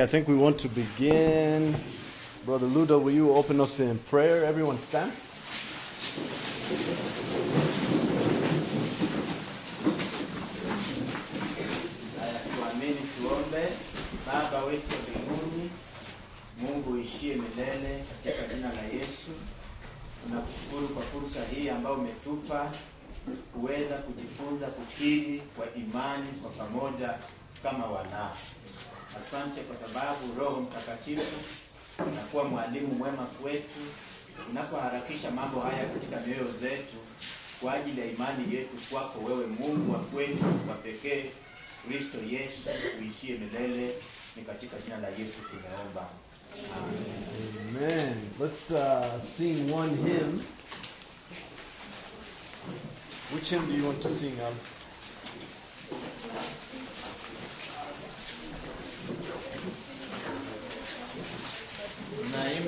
I think we want to begin. Brother Ludo, will you open us in prayer? Everyone stand. Kwa fursa hii ambayo umetupa kuweza kujifunza kwa imani kwa pamoja kama wanao. Asante kwa sababu Roho Mtakatifu unakuwa mwalimu mwema kwetu, unapoharakisha mambo haya katika mioyo zetu kwa ajili ya imani yetu kwako wewe, Mungu wa kwetu wa pekee, Kristo Yesu uishie milele. Ni katika jina la Yesu tumeomba, amen. Amen. Let's uh, sing one hymn. Which hymn do you want to sing, Alex?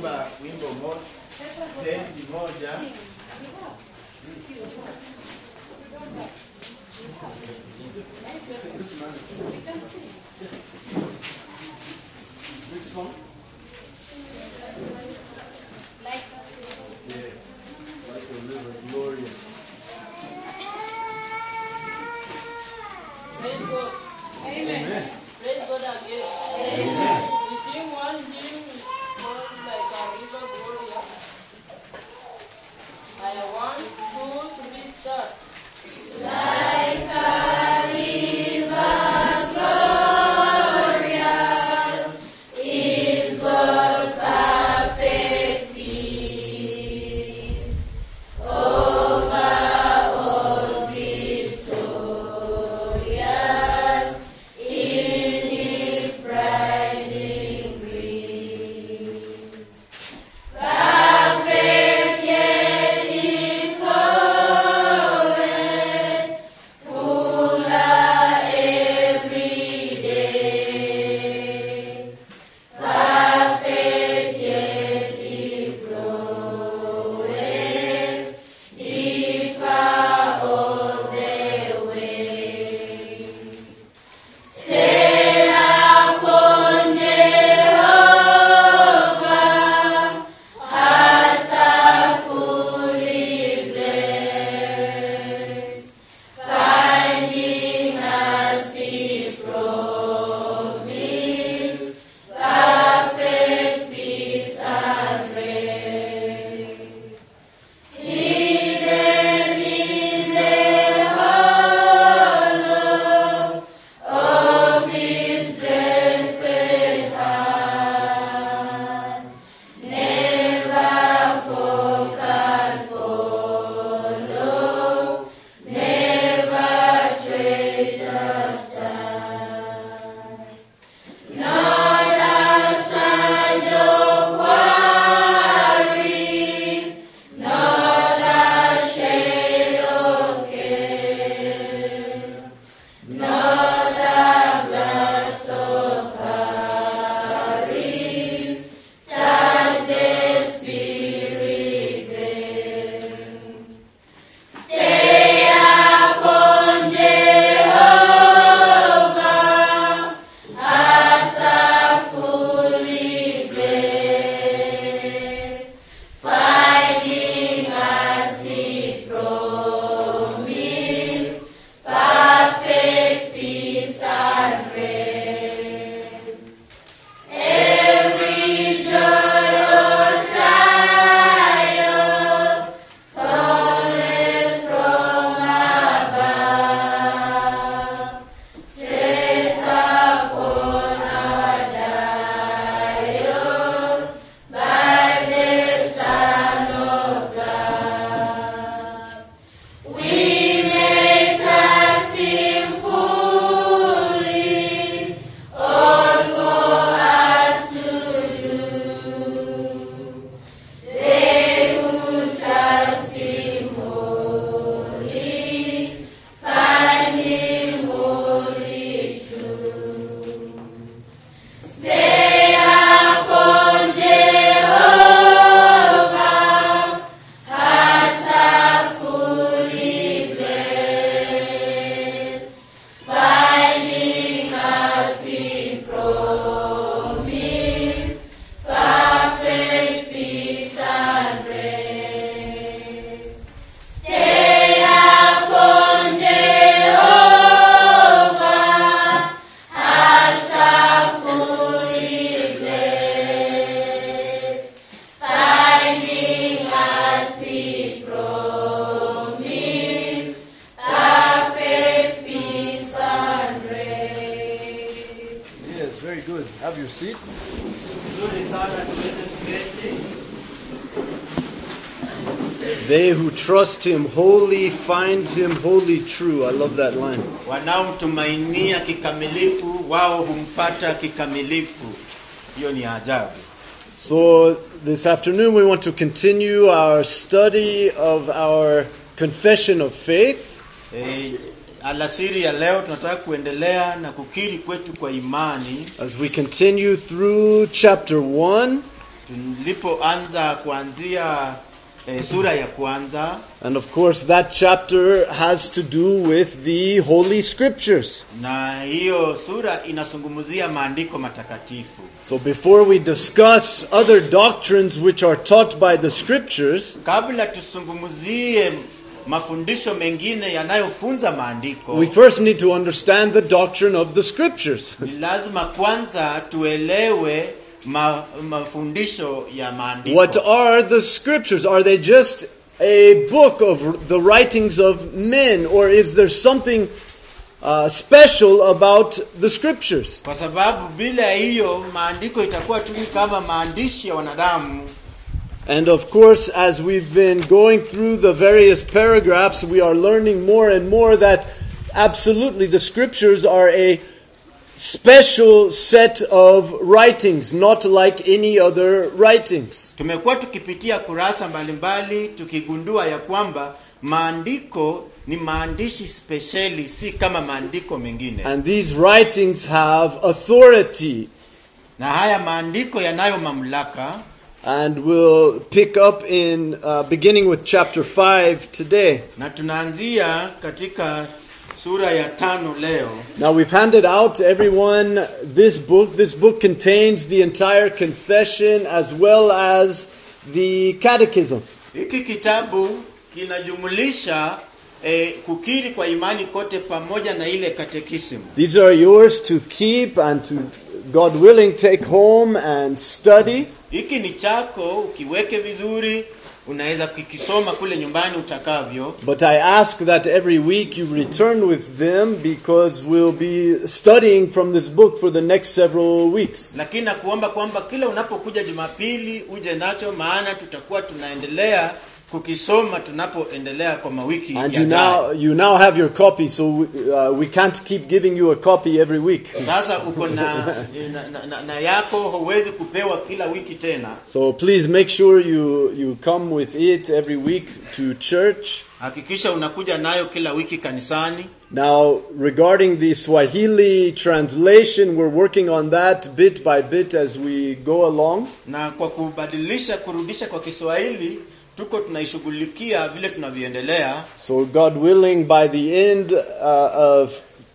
Naimba wimbo moja, moja Which song? Him wholly find him holy, true. I love that line. Wanaomtumainia kikamilifu wao humpata kikamilifu. Hiyo ni ajabu. So, this afternoon we want to continue our study of our confession of faith. E, alasiri ya leo tunataka kuendelea na kukiri kwetu kwa imani As we continue through chapter 1, tulipoanza kuanzia e, Eh, sura ya kwanza and of course, that chapter has to do with the Holy Scriptures. na hiyo sura inazungumzia maandiko matakatifu. So, before we discuss other doctrines which are taught by the Scriptures, Kabla tusungumuzie mafundisho mengine yanayofunza maandiko, we first need to understand the doctrine of the Scriptures. ni lazima kwanza tuelewe ma, mafundisho ya maandiko. What are the Scriptures? Are they just a book of the writings of men, or is there something uh, special about the Scriptures? Kwa sababu bila hiyo maandiko itakuwa tu kama maandishi ya wanadamu And of course, as we've been going through the various paragraphs, we are learning more and more that absolutely the Scriptures are a special set of writings, not like any other writings. Tumekuwa tukipitia kurasa mbalimbali tukigundua ya kwamba maandiko ni maandishi spesheli, si kama maandiko mengine. And these writings have authority. Na haya maandiko yanayo mamlaka, And we'll pick up in uh, beginning with chapter 5 today. na tunaanzia katika sura ya tano leo. Now, we've handed out to everyone this book. This book contains the entire confession as well as the catechism. Hiki kitabu kinajumulisha eh, kukiri kwa imani kote pamoja na ile katekisimu. These are yours to keep and to, God willing, take home and study. Hiki ni chako, ukiweke vizuri, unaweza kukisoma kule nyumbani utakavyo. But I ask that every week you return with them because we'll be studying from this book for the next several weeks. lakini nakuomba kwamba kila unapokuja Jumapili uje nacho, maana tutakuwa tunaendelea kukisoma tunapoendelea kwa mawiki And you now, you now have your copy, so we, uh, we can't keep giving you a copy every week. Sasa uko na, na, na yako, huwezi kupewa kila wiki tena. So please make sure you, you come with it every week to church. Hakikisha unakuja nayo kila wiki kanisani. Now, regarding the Swahili translation, we're working on that bit by bit as we go along. Na kwa kubadilisha kurudisha kwa Kiswahili tuko tunaishughulikia vile tunavyoendelea. So, God willing, by the end uh, of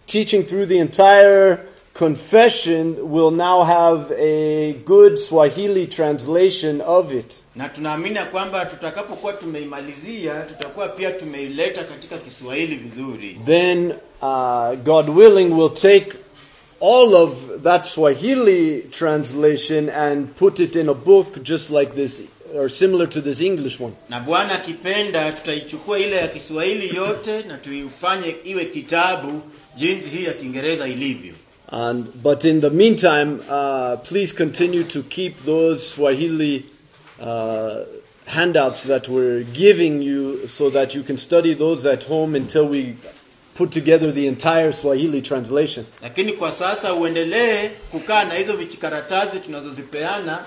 teaching through the entire confession, we'll now have a good Swahili translation of it. na tunaamini kwamba tutakapokuwa tumeimalizia tutakuwa pia tumeileta katika Kiswahili vizuri. Then, uh, God willing, we'll take all of that Swahili translation and put it in a book just like this, or similar to this English one. Na Bwana akipenda tutaichukua ile ya Kiswahili yote na tuifanye iwe kitabu jinsi hii ya Kiingereza ilivyo. And, but in the meantime, uh, please continue to keep those Swahili uh, handouts that we're giving you so that you can study those at home until we put together the entire Swahili translation. Lakini kwa sasa uendelee kukaa na hizo vichikaratasi tunazozipeana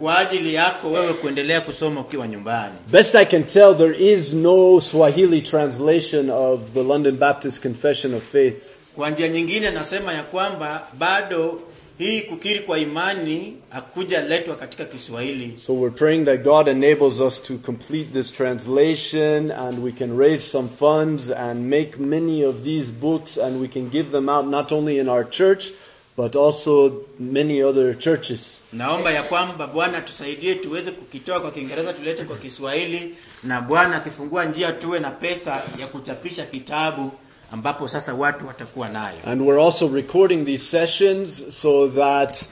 kwa ajili yako wewe kuendelea kusoma ukiwa nyumbani. Best I can tell, there is no Swahili translation of the London Baptist Confession of Faith. Kwa njia nyingine nasema ya kwamba bado hii kukiri kwa imani hakuja letwa katika Kiswahili. So we're praying that God enables us to complete this translation and we can raise some funds and make many of these books and we can give them out not only in our church but also many other churches. Naomba ya kwamba Bwana tusaidie tuweze kukitoa kwa Kiingereza tulete kwa Kiswahili, na Bwana akifungua njia tuwe na pesa ya kuchapisha kitabu ambapo sasa watu watakuwa nayo. And we're also recording these sessions so that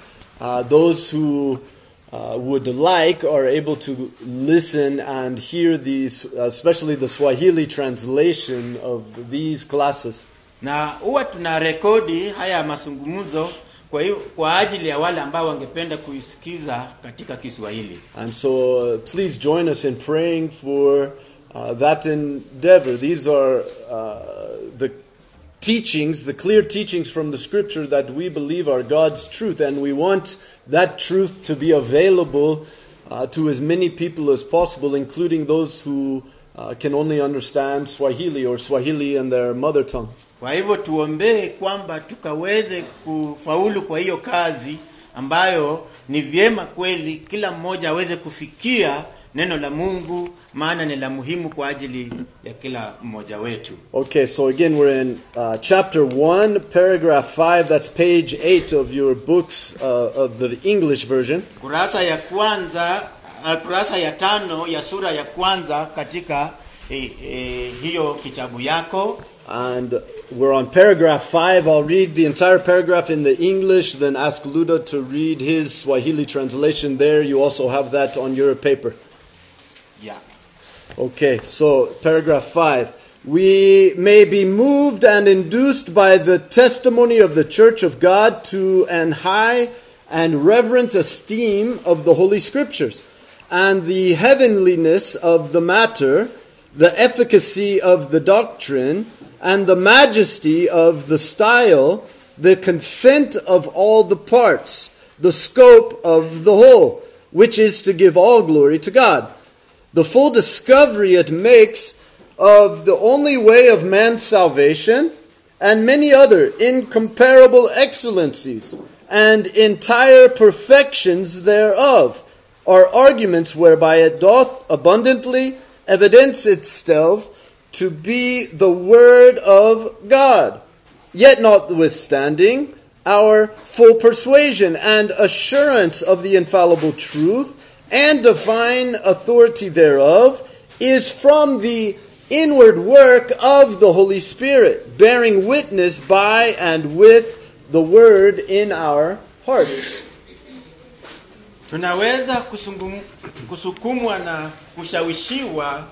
uh, those who uh, would like are able to listen and hear these, especially the Swahili translation of these classes. Na huwa tuna rekodi haya mazungumzo kwa kwa ajili ya wale ambao wangependa kuisikiza katika Kiswahili. And so uh, please join us in praying for uh, that endeavor. These are uh, the teachings, the clear teachings from the scripture that we believe are God's truth, and we want that truth to be available uh, to as many people as possible, including those who uh, can only understand Swahili or Swahili in their mother tongue. Kwa hivyo tuombee kwamba tukaweze kufaulu kwa hiyo kazi ambayo ni vyema kweli kila mmoja aweze kufikia neno la Mungu, maana ni la muhimu kwa ajili ya kila mmoja wetu. Okay, so again, we're in uh, chapter 1, paragraph 5. That's page 8 of your books uh, of the English version. Kurasa ya kwanza, uh, kurasa ya tano ya sura ya kwanza katika eh, eh, hiyo kitabu yako And we're on paragraph 5. I'll read the entire paragraph in the English, then ask Luda to read his Swahili translation there. You also have that on your paper. yeah. Okay, so paragraph 5. We may be moved and induced by the testimony of the Church of God to an high and reverent esteem of the Holy Scriptures, and the heavenliness of the matter, the efficacy of the doctrine, and the majesty of the style, the consent of all the parts, the scope of the whole, which is to give all glory to God. The full discovery it makes of the only way of man's salvation and many other incomparable excellencies and entire perfections thereof are arguments whereby it doth abundantly evidence itself to be the word of God. Yet notwithstanding, our full persuasion and assurance of the infallible truth and divine authority thereof is from the inward work of the Holy Spirit, bearing witness by and with the word in our hearts. tunaweza kusukumwa na kushawishiwa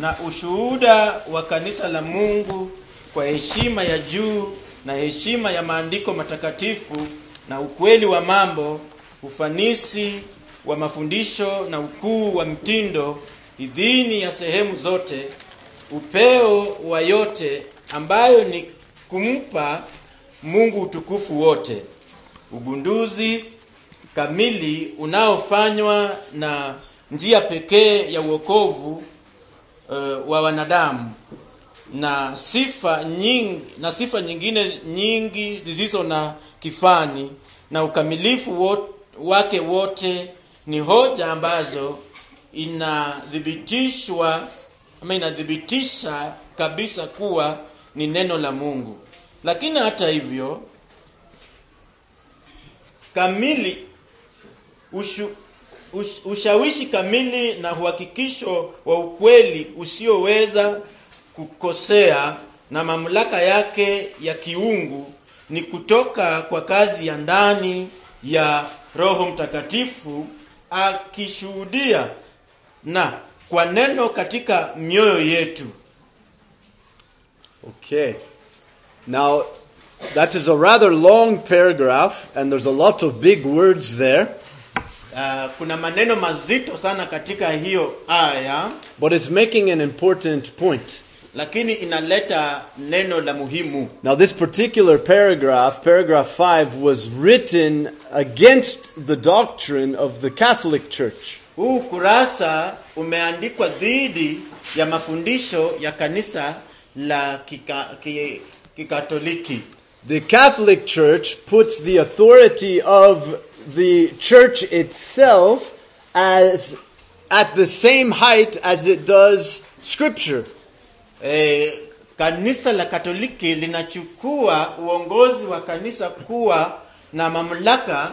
na ushuhuda wa kanisa la Mungu kwa heshima ya juu na heshima ya maandiko matakatifu na ukweli wa mambo, ufanisi wa mafundisho na ukuu wa mtindo, idhini ya sehemu zote, upeo wa yote ambayo ni kumpa Mungu utukufu wote, ugunduzi kamili unaofanywa na njia pekee ya uokovu uh, wa wanadamu na sifa nyingi na sifa nyingine nyingi zisizo na kifani na ukamilifu wake wote ni hoja ambazo inathibitishwa ama inathibitisha kabisa kuwa ni neno la Mungu. Lakini hata hivyo kamili ushu, ush, ushawishi kamili na uhakikisho wa ukweli usioweza kukosea na mamlaka yake ya kiungu ni kutoka kwa kazi ya ndani ya Roho Mtakatifu akishuhudia na kwa neno katika mioyo yetu. Okay. Now, that is a rather long paragraph, and there's a lot of big words there, Uh, kuna maneno mazito sana katika hiyo aya, but it's making an important point. lakini inaleta neno la muhimu. Now, this particular paragraph, paragraph 5, was written against the doctrine of the Catholic Church. Huu kurasa umeandikwa dhidi ya mafundisho ya kanisa la kika, ki, kikatoliki. The Catholic Church puts the authority of the church itself as at the same height as it does Scripture. E, kanisa la Katoliki linachukua uongozi wa kanisa kuwa na mamlaka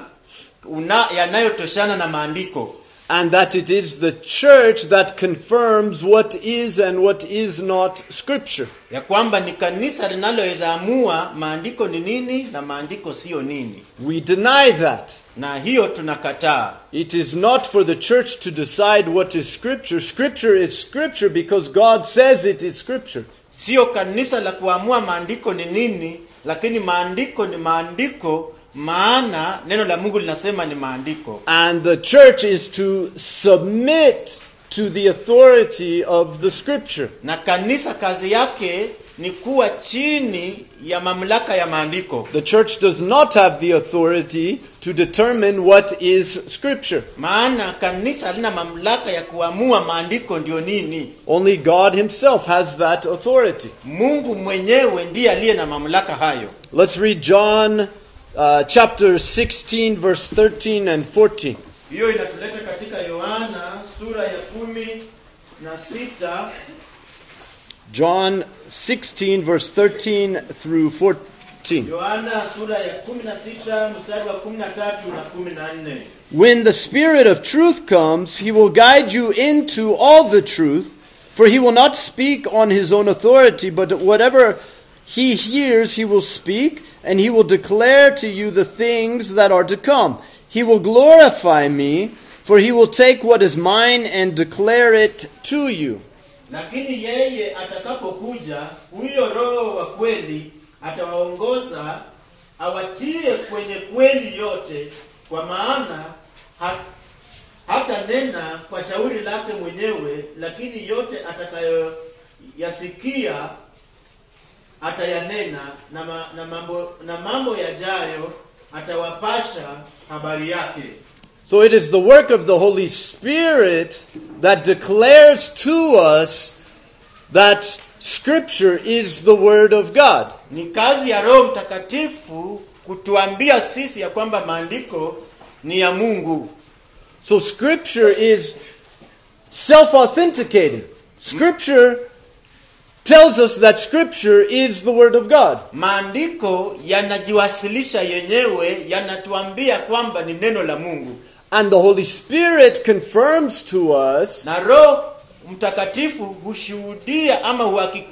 yanayotoshana na maandiko and that it is the church that confirms what is and what is not scripture. ya kwamba ni kanisa linaloweza amua maandiko ni nini na maandiko siyo nini, We deny that. na hiyo tunakataa. It is not for the church to decide what is scripture. Scripture is scripture because God says it is scripture. Sio kanisa la kuamua maandiko ni nini, lakini maandiko ni maandiko, maana neno la mungu linasema ni maandiko And the church is to submit to the authority of the scripture. na kanisa kazi yake ni kuwa chini ya mamlaka ya maandiko The church does not have the authority to determine what is scripture. maana kanisa halina mamlaka ya kuamua maandiko ndio nini Only God himself has that authority. mungu mwenyewe ndiye aliye na mamlaka hayo Let's read John uh, chapter 16 verse 13 and 14. hiyo inatuleta katika yohana sura ya kumi na sita John 16 verse 13 through 14. yohana sura ya kumi na sita mstari wa kumi na tatu na kumi na nne When the Spirit of truth comes, he will guide you into all the truth, for he will not speak on his own authority, but whatever he hears, he will speak, and he will declare to you the things that are to come. He will glorify me, for he will take what is mine and declare it to you. lakini yeye atakapokuja huyo roho wa kweli atawaongoza awatie kwenye kweli yote kwa maana ha, hata nena kwa shauri lake mwenyewe lakini yote atakayoyasikia atayanena na, ma, na mambo na mambo yajayo atawapasha habari yake So it is the work of the Holy Spirit that declares to us that Scripture is the Word of God. ni kazi ya roho mtakatifu kutuambia sisi ya kwamba maandiko ni ya mungu So Scripture is self authenticating. Scripture tells us that Scripture is the Word of God. maandiko yanajiwasilisha yenyewe yanatuambia kwamba ni neno la mungu And the Holy Spirit confirms to us na roho mtakatifu hushuhudia ama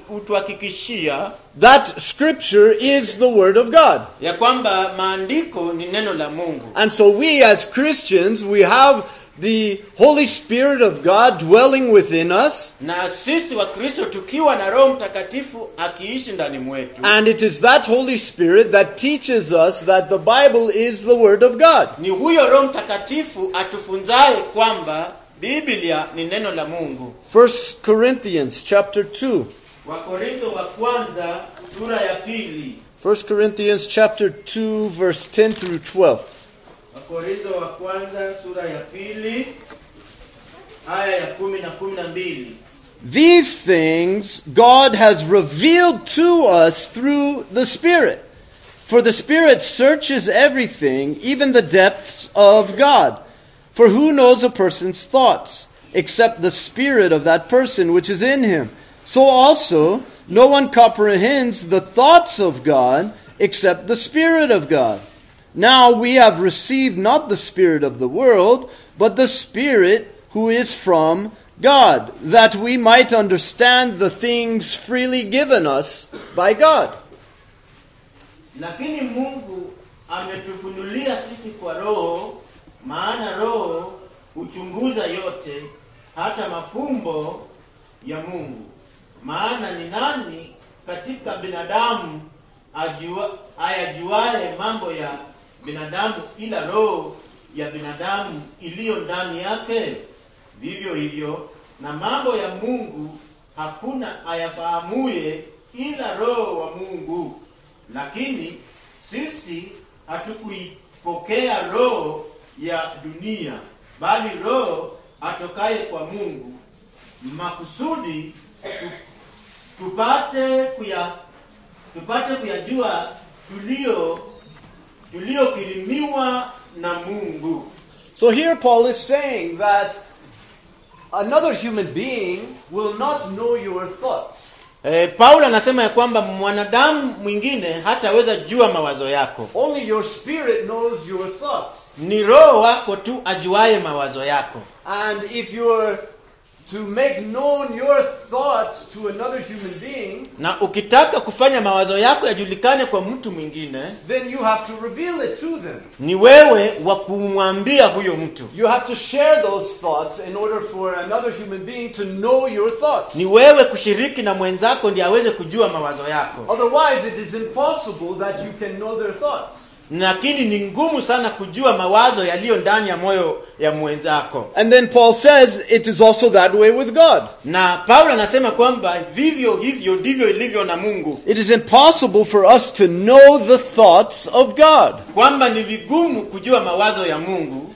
hutuhakikishia that Scripture is the Word of God. ya kwamba maandiko ni neno la mungu And so we as Christians, we have the Holy Spirit of God dwelling within us. na sisi wakristo tukiwa na roho mtakatifu akiishi ndani mwetu And it is that Holy Spirit that teaches us that the Bible is the Word of God. ni huyo roho mtakatifu atufunzaye kwamba biblia ni neno la mungu 1 Corinthians chapter 2. wakorintho wa kwanza sura ya pili 1 Corinthians chapter 2 verse 10 through 12. wakorintho wa kwanza sura ya pili aya ya kumi na kumi na mbili These things God has revealed to us through the Spirit. For the Spirit searches everything, even the depths of God. For who knows a person's thoughts, except the Spirit of that person which is in him? So also, no one comprehends the thoughts of God, except the Spirit of God. Now we have received not the Spirit of the world, but the Spirit who is from God, that we might understand the things freely given us by God. lakini mungu ametufunulia sisi kwa roho maana roho huchunguza yote hata mafumbo ya mungu. Maana ni nani katika binadamu ajua, ayajuaye mambo ya binadamu ila roho ya binadamu iliyo ndani yake? Vivyo hivyo na mambo ya mungu hakuna ayafahamuye ila roho wa mungu. Lakini sisi hatukuipokea roho ya dunia bali roho atokaye kwa mungu makusudi tupate kuya tupate kuyajua tulio tuliokirimiwa na mungu So here Paul is saying that another human being will not know your thoughts. E, paulo anasema ya kwamba mwanadamu mwingine hataweza jua mawazo yako Only your spirit knows your thoughts. ni roho wako tu ajuaye mawazo yako And if you're to make known your thoughts to another human being, na ukitaka kufanya mawazo yako yajulikane kwa mtu mwingine then you have to reveal it to them. ni wewe wa kumwambia huyo mtu You have to share those thoughts in order for another human being to know your thoughts. ni wewe kushiriki na mwenzako ndiye aweze kujua mawazo yako Otherwise, it is impossible that you can know their thoughts. Lakini ni ngumu sana kujua mawazo yaliyo ndani ya moyo ya mwenzako And then Paul says it is also that way with God. na paulo anasema kwamba vivyo hivyo ndivyo ilivyo na mungu It is impossible for us to know the thoughts of God kwamba ni vigumu kujua mawazo ya mungu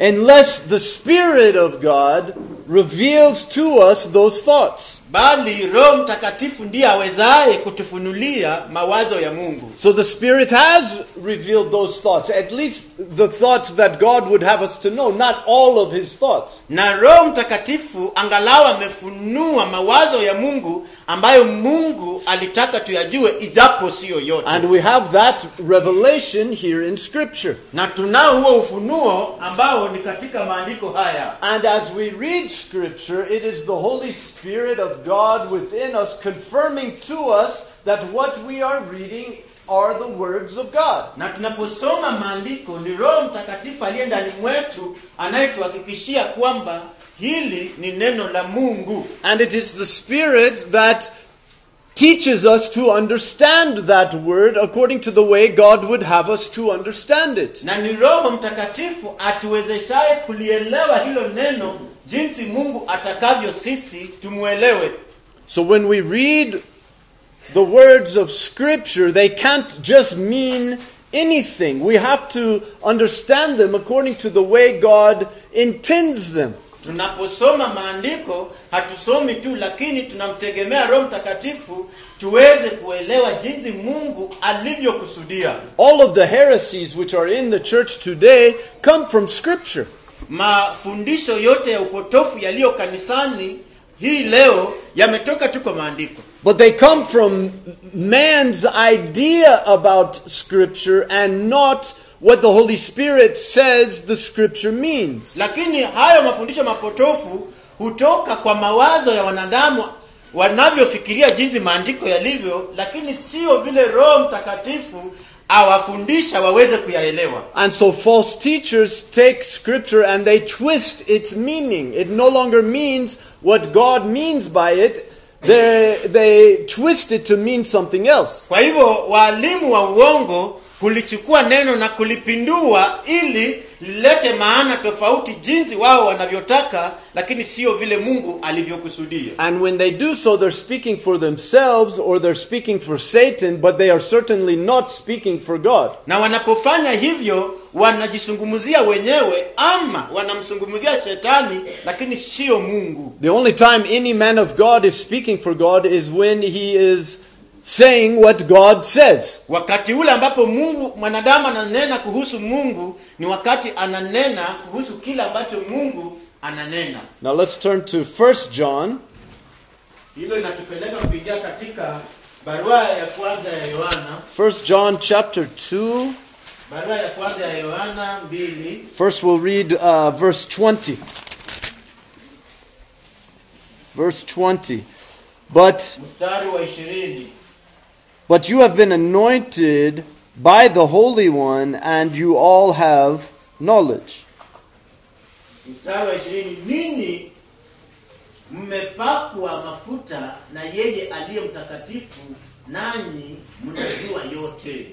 unless the Spirit of God reveals to us those thoughts. Bali roho mtakatifu ndiye awezaye kutufunulia mawazo ya mungu So the Spirit has revealed those thoughts, at least the thoughts that God would have us to know, not all of His thoughts. na roho mtakatifu angalau amefunua mawazo ya mungu ambayo mungu alitaka tuyajue ijapo siyo yote And we have that revelation here in Scripture. na tunao huo ufunuo ambao ni katika maandiko haya And as we read Scripture, it is the Holy Spirit of God within us confirming to us that what we are reading are the words of God. na tunaposoma maandiko ni roho mtakatifu aliye ndani mwetu anayetuhakikishia kwamba hili ni neno la mungu And it is the Spirit that teaches us to understand that word according to the way God would have us to understand it. na ni roho mtakatifu atuwezeshaye kulielewa hilo neno jinsi mungu atakavyo sisi tumwelewe So when we read the words of Scripture, they can't just mean anything. We have to understand them according to the way God intends them. tunaposoma maandiko hatusomi tu lakini tunamtegemea roho mtakatifu tuweze kuelewa jinsi mungu alivyokusudia All of the heresies which are in the church today come from Scripture. Mafundisho yote ya upotofu yaliyo kanisani hii leo yametoka tu kwa maandiko But they come from man's idea about Scripture and not what the Holy Spirit says the Scripture means. lakini hayo mafundisho mapotofu hutoka kwa mawazo ya wanadamu wanavyofikiria jinsi maandiko yalivyo lakini sio vile roho mtakatifu awafundisha waweze kuyaelewa And so false teachers take Scripture and they twist its meaning. It no longer means what God means by it. They, they twist it to mean something else. kwa hivyo waalimu wa uongo kulichukua neno na kulipindua ili lilete maana tofauti jinsi wao wanavyotaka lakini sio vile mungu alivyokusudia And when they do so, they're speaking for themselves or they're speaking for Satan, but they are certainly not speaking for God. na wanapofanya hivyo wanajisungumzia wenyewe ama wanamsungumzia shetani lakini sio mungu The only time any man of God is speaking for God is when he is saying what God says. wakati ule ambapo mungu mwanadamu ananena kuhusu mungu ni wakati ananena kuhusu kile ambacho mungu ananena Now let's turn to 1 John hilo inatupeleka kuingia katika barua ya kwanza ya yohana 1 John chapter 2. barua ya kwanza ya yohana mbili First we'll read uh, verse 20. Verse 20. But mstari wa ishirini but you have been anointed by the Holy One and you all have knowledge. mstari ishirini ninyi mmepakwa mafuta na yeye aliye mtakatifu nanyi mnajua yote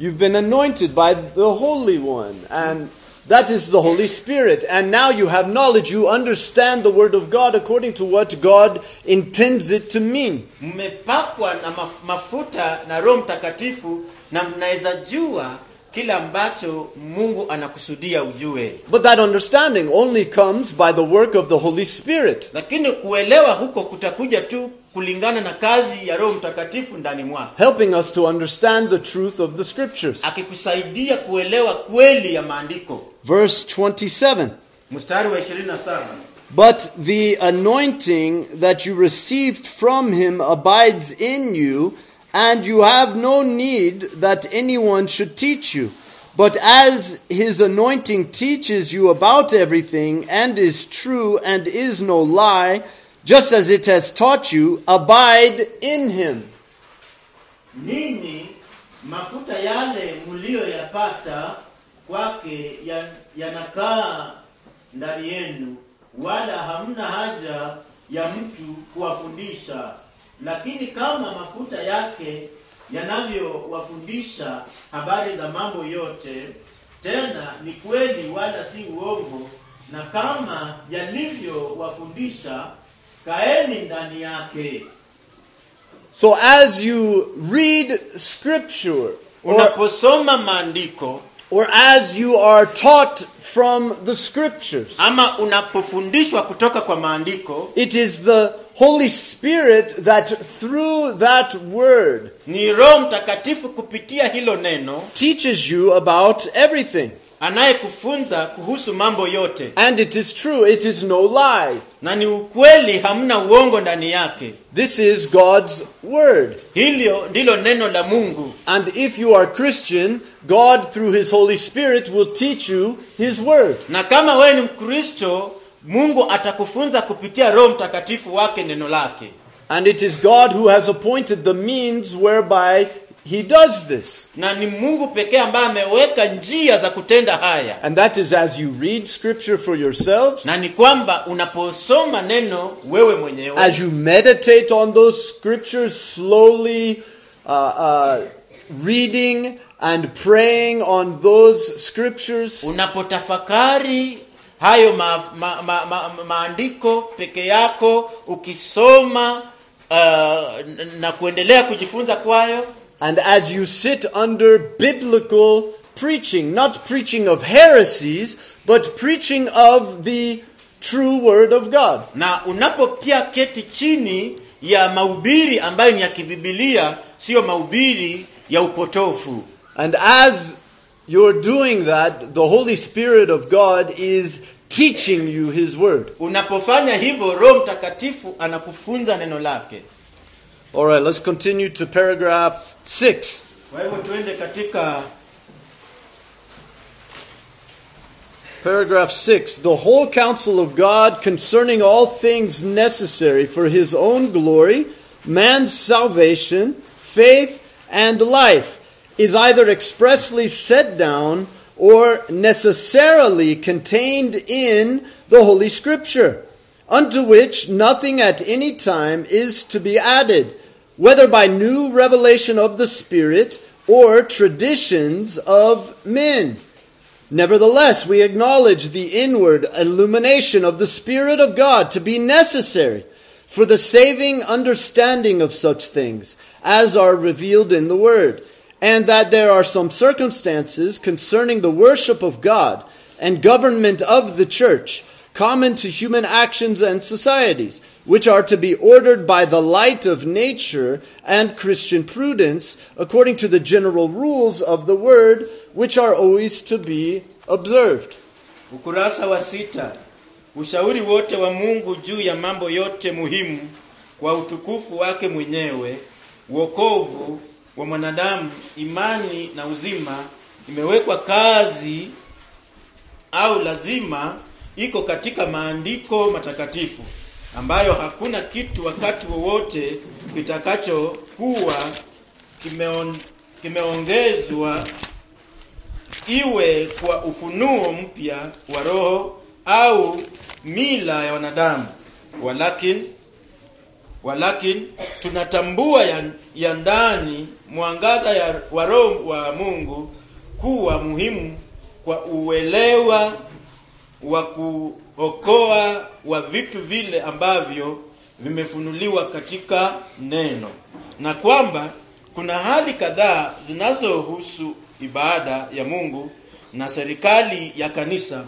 You've been anointed by the Holy One, and that is the Holy Spirit. And now you have knowledge. You understand the Word of God according to what God intends it to mean. mmepakwa na mafuta na roho mtakatifu na mnaweza jua kile ambacho mungu anakusudia ujue But that understanding only comes by the work of the Holy Spirit. lakini kuelewa huko kutakuja tu kulingana na kazi ya roho mtakatifu ndani mwako helping us to understand the truth of the Scriptures. akikusaidia kuelewa kweli ya maandiko Verse 27 mstari wa 27 But the anointing that you received from him abides in you, and you have no need that anyone should teach you. But as his anointing teaches you about everything, and is true, and is no lie, just as it has taught you, abide in him. ninyi mafuta yale mliyoyapata kwake ya- yanakaa ndani yenu wala hamna haja ya mtu kuwafundisha. Lakini kama mafuta yake yanavyowafundisha habari za mambo yote tena ni kweli wala si uongo na kama yalivyowafundisha kaeni ndani yake. So as you read scripture, unaposoma maandiko or as you are taught from the scriptures, ama unapofundishwa kutoka kwa maandiko it is the Holy Spirit that through that word ni roho mtakatifu kupitia hilo neno teaches you about everything. anayekufunza kuhusu mambo yote And it is true, it is no lie. Na ni ukweli hamna uongo ndani yake This is God's word. hilo ndilo neno la mungu And if you are Christian, God through his Holy Spirit will teach you his word. na kama wewe ni mkristo mungu atakufunza kupitia roho mtakatifu wake neno lake And it is God who has appointed the means whereby he does this. na ni mungu pekee ambaye ameweka njia za kutenda haya And that is as you read scripture for yourselves, na ni kwamba unaposoma neno wewe mwenyewe as you meditate on those scriptures, slowly uh, uh, reading and praying on those scriptures, unapotafakari hayo ma, ma, ma, ma, maandiko peke yako ukisoma uh, na kuendelea kujifunza kwayo and as you sit under biblical preaching, not preaching of heresies, but preaching of the true word of God. na unapopia keti chini ya mahubiri ambayo ni ya kibibilia siyo mahubiri ya upotofu And as you're doing that, the Holy Spirit of God is teaching you His Word. unapofanya hivyo roho mtakatifu anakufunza neno lake All right, let's continue to paragraph 6. kwa hivyo tuende katika Paragraph 6 The whole counsel of God concerning all things necessary for His own glory, man's salvation, faith, and life is either expressly set down or necessarily contained in the Holy Scripture, unto which nothing at any time is to be added, whether by new revelation of the Spirit or traditions of men. Nevertheless, we acknowledge the inward illumination of the Spirit of God to be necessary for the saving understanding of such things as are revealed in the Word, and that there are some circumstances concerning the worship of God and government of the church common to human actions and societies, which are to be ordered by the light of nature and Christian prudence, according to the general rules of the word, which are always to be observed. ukurasa wa sita ushauri wote wa mungu juu ya mambo yote muhimu kwa utukufu wake mwenyewe wokovu wa mwanadamu imani na uzima imewekwa kazi au lazima iko katika maandiko matakatifu ambayo hakuna kitu wakati wowote kitakachokuwa kimeon, kimeongezwa iwe kwa ufunuo mpya wa roho au mila ya wanadamu. Walakin walakin tunatambua ya, ya ndani mwangaza ya, wa roho wa mungu kuwa muhimu kwa uelewa wa kuokoa wa vitu vile ambavyo vimefunuliwa katika neno. Na kwamba kuna hali kadhaa zinazohusu ibada ya mungu na serikali ya kanisa.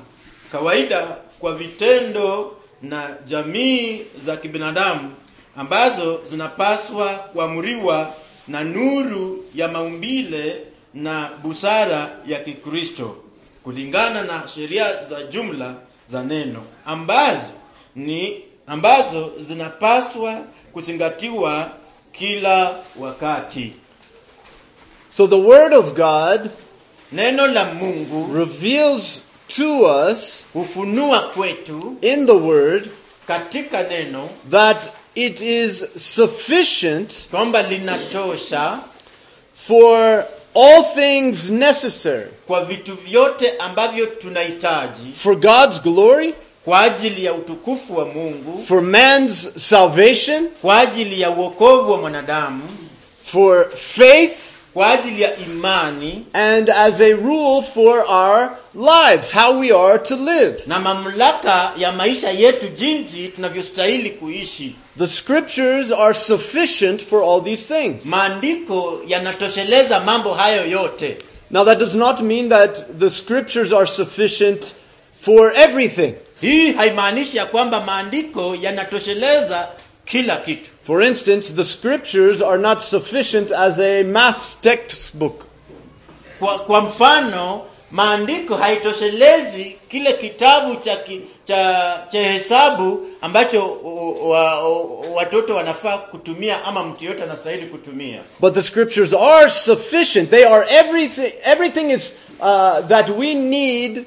Kawaida kwa vitendo na jamii za kibinadamu ambazo zinapaswa kuamriwa na nuru ya maumbile na busara ya kikristo kulingana na sheria za jumla za neno ambazo ni ambazo zinapaswa kuzingatiwa kila wakati. So the Word of God neno la mungu reveals to us hufunua kwetu in the Word katika neno that it is sufficient kwamba linatosha for all things necessary kwa vitu vyote ambavyo tunahitaji for God's glory, kwa ajili ya utukufu wa mungu for man's salvation, kwa ajili ya uokovu wa mwanadamu for faith, kwa ajili ya imani and as a rule for our lives, how we are to live. na mamlaka ya maisha yetu jinsi tunavyostahili kuishi The scriptures are sufficient for all these things. maandiko yanatosheleza mambo hayo yote Now, that does not mean that the scriptures are sufficient for everything. hii haimaanishi ya kwamba maandiko yanatosheleza kila kitu For instance, the scriptures are not sufficient as a math textbook. kwa, kwa mfano maandiko haitoshelezi kile kitabu cha, cha, cha hesabu ambacho wa, watoto wanafaa kutumia ama mtu yote anastahili kutumia But the scriptures are sufficient. They are everything. Everything is uh, that we need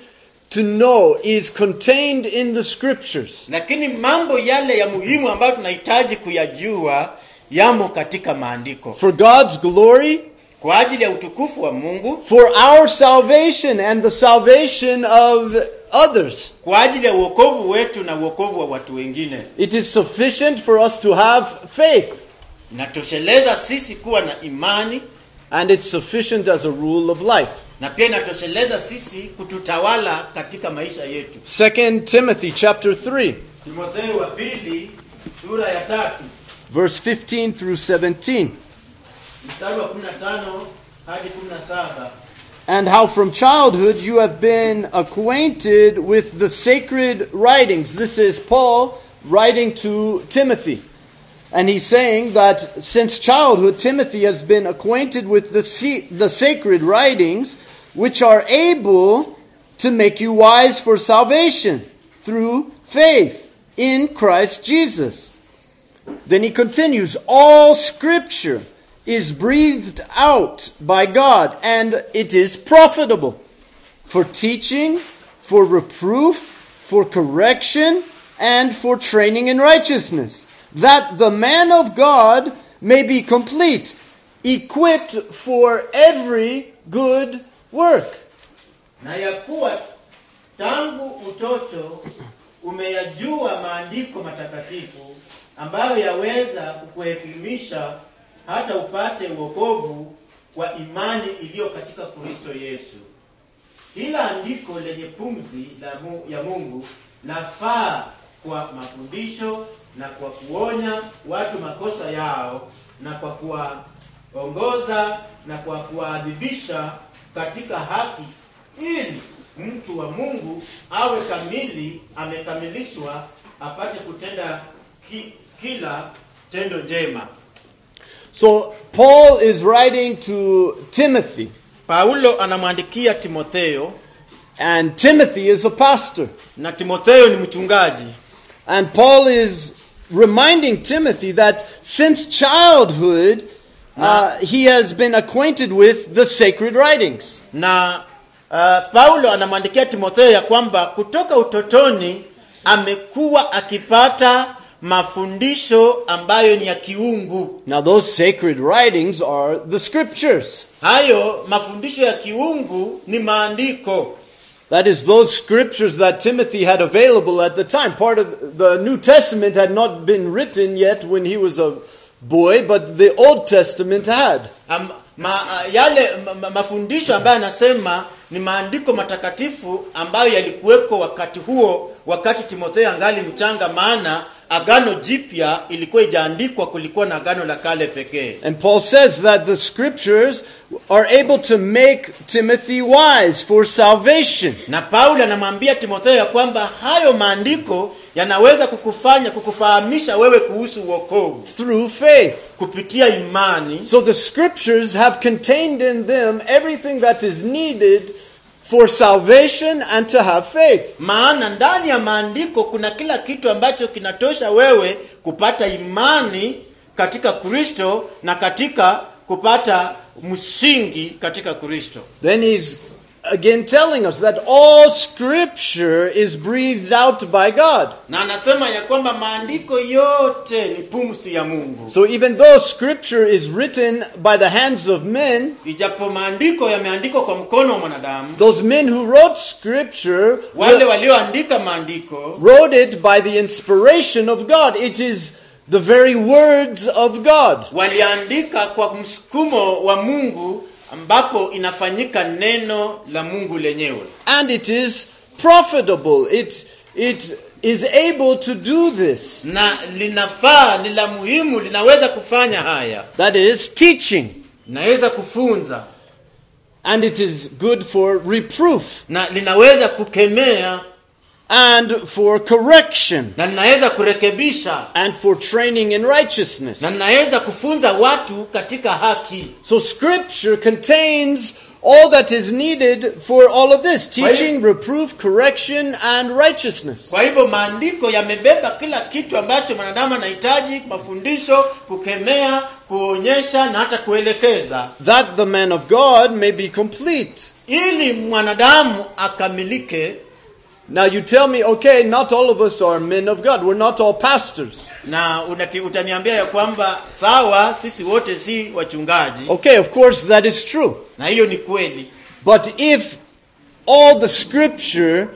to know is contained in the scriptures. lakini mambo yale ya muhimu ambayo tunahitaji kuyajua yamo katika maandiko For God's glory, kwa ajili ya utukufu wa mungu. For our salvation and the salvation of others. kwa ajili ya wetu na wa watu wengine. It is sufficient for us to have faith, inatosheleza sisi kuwa na imani. And it's sufficient as a rule of life. na pia inatosheleza sisi kututawala katika maisha yetu. 2 Timothy chapter 3, timotheo wa pili sura ya tatu. Verse 15 through 17. mstari wa 15 hadi 17 and how from childhood you have been acquainted with the sacred writings. This is Paul writing to Timothy. And he's saying that since childhood, Timothy has been acquainted with the, the sacred writings, which are able to make you wise for salvation through faith in Christ Jesus. Then he continues All scripture is breathed out by God, and it is profitable for teaching, for reproof, for correction, and for training in righteousness, that the man of God may be complete, equipped for every good work. na ya kuwa tangu utoto umeyajua maandiko matakatifu ambayo yaweza kukuelimisha hata upate uokovu kwa imani iliyo katika Kristo Yesu. Kila andiko lenye pumzi ya Mungu lafaa kwa mafundisho na kwa kuonya watu makosa yao na kwa kuwaongoza na kwa kuwaadhibisha katika haki ili mtu wa Mungu awe kamili, amekamilishwa, apate kutenda ki, kila tendo njema. So, Paul is writing to Timothy, Paulo anamwandikia Timotheo and Timothy is a pastor. na Timotheo ni mchungaji, And Paul is reminding Timothy that since childhood, uh, he has been acquainted with the sacred writings. na uh, Paulo anamwandikia Timotheo ya kwamba kutoka utotoni amekuwa akipata mafundisho ambayo ni ya kiungu. Now, those sacred writings are the scriptures. Hayo mafundisho ya kiungu ni maandiko. That is, those scriptures that Timothy had available at the time. Part of the New Testament had not been written yet when he was a boy, but the Old Testament had. Am, ma, yale ma, ma, mafundisho ambayo anasema ni maandiko matakatifu ambayo yalikuweko wakati huo, wakati Timotheo angali mchanga, maana agano jipya ilikuwa ijaandikwa, kulikuwa na agano la kale pekee. And Paul says that the scriptures are able to make Timothy wise for salvation. Na Paulo anamwambia Timotheo ya kwamba hayo maandiko yanaweza kukufanya kukufahamisha wewe kuhusu uokovu through faith. kupitia imani. So the scriptures have contained in them everything that is needed for salvation and to have faith. Maana ndani ya maandiko kuna kila kitu ambacho kinatosha wewe kupata imani katika Kristo na katika kupata msingi katika Kristo. Then he's again telling us that all scripture is breathed out by God. Na anasema ya kwamba maandiko yote ni pumzi ya Mungu. So even though scripture is written by the hands of men, Ijapo maandiko yameandikwa kwa mkono wa mwanadamu, those men who wrote scripture wale walioandika maandiko wrote it by the inspiration of God. It is the very words of God. waliandika kwa msukumo wa mungu ambapo inafanyika neno la mungu lenyewe And it is profitable. It, it is able to do this. na linafaa ni la muhimu linaweza kufanya haya That is teaching. Naweza kufunza And it is good for reproof na linaweza kukemea and for correction na linaweza kurekebisha and for training in righteousness. na linaweza kufunza watu katika haki So scripture contains all that is needed for all of this teaching, reproof, correction, and righteousness. kwa hivyo maandiko yamebeba kila kitu ambacho mwanadamu anahitaji mafundisho kukemea kuonyesha na hata kuelekeza That the man of God may be complete. ili mwanadamu akamilike Now you tell me, okay, not all of us are men of God. We're not all pastors. na unati, utaniambia ya kwamba sawa sisi wote si wachungaji Okay, of course that is true. na hiyo ni kweli But if all the scripture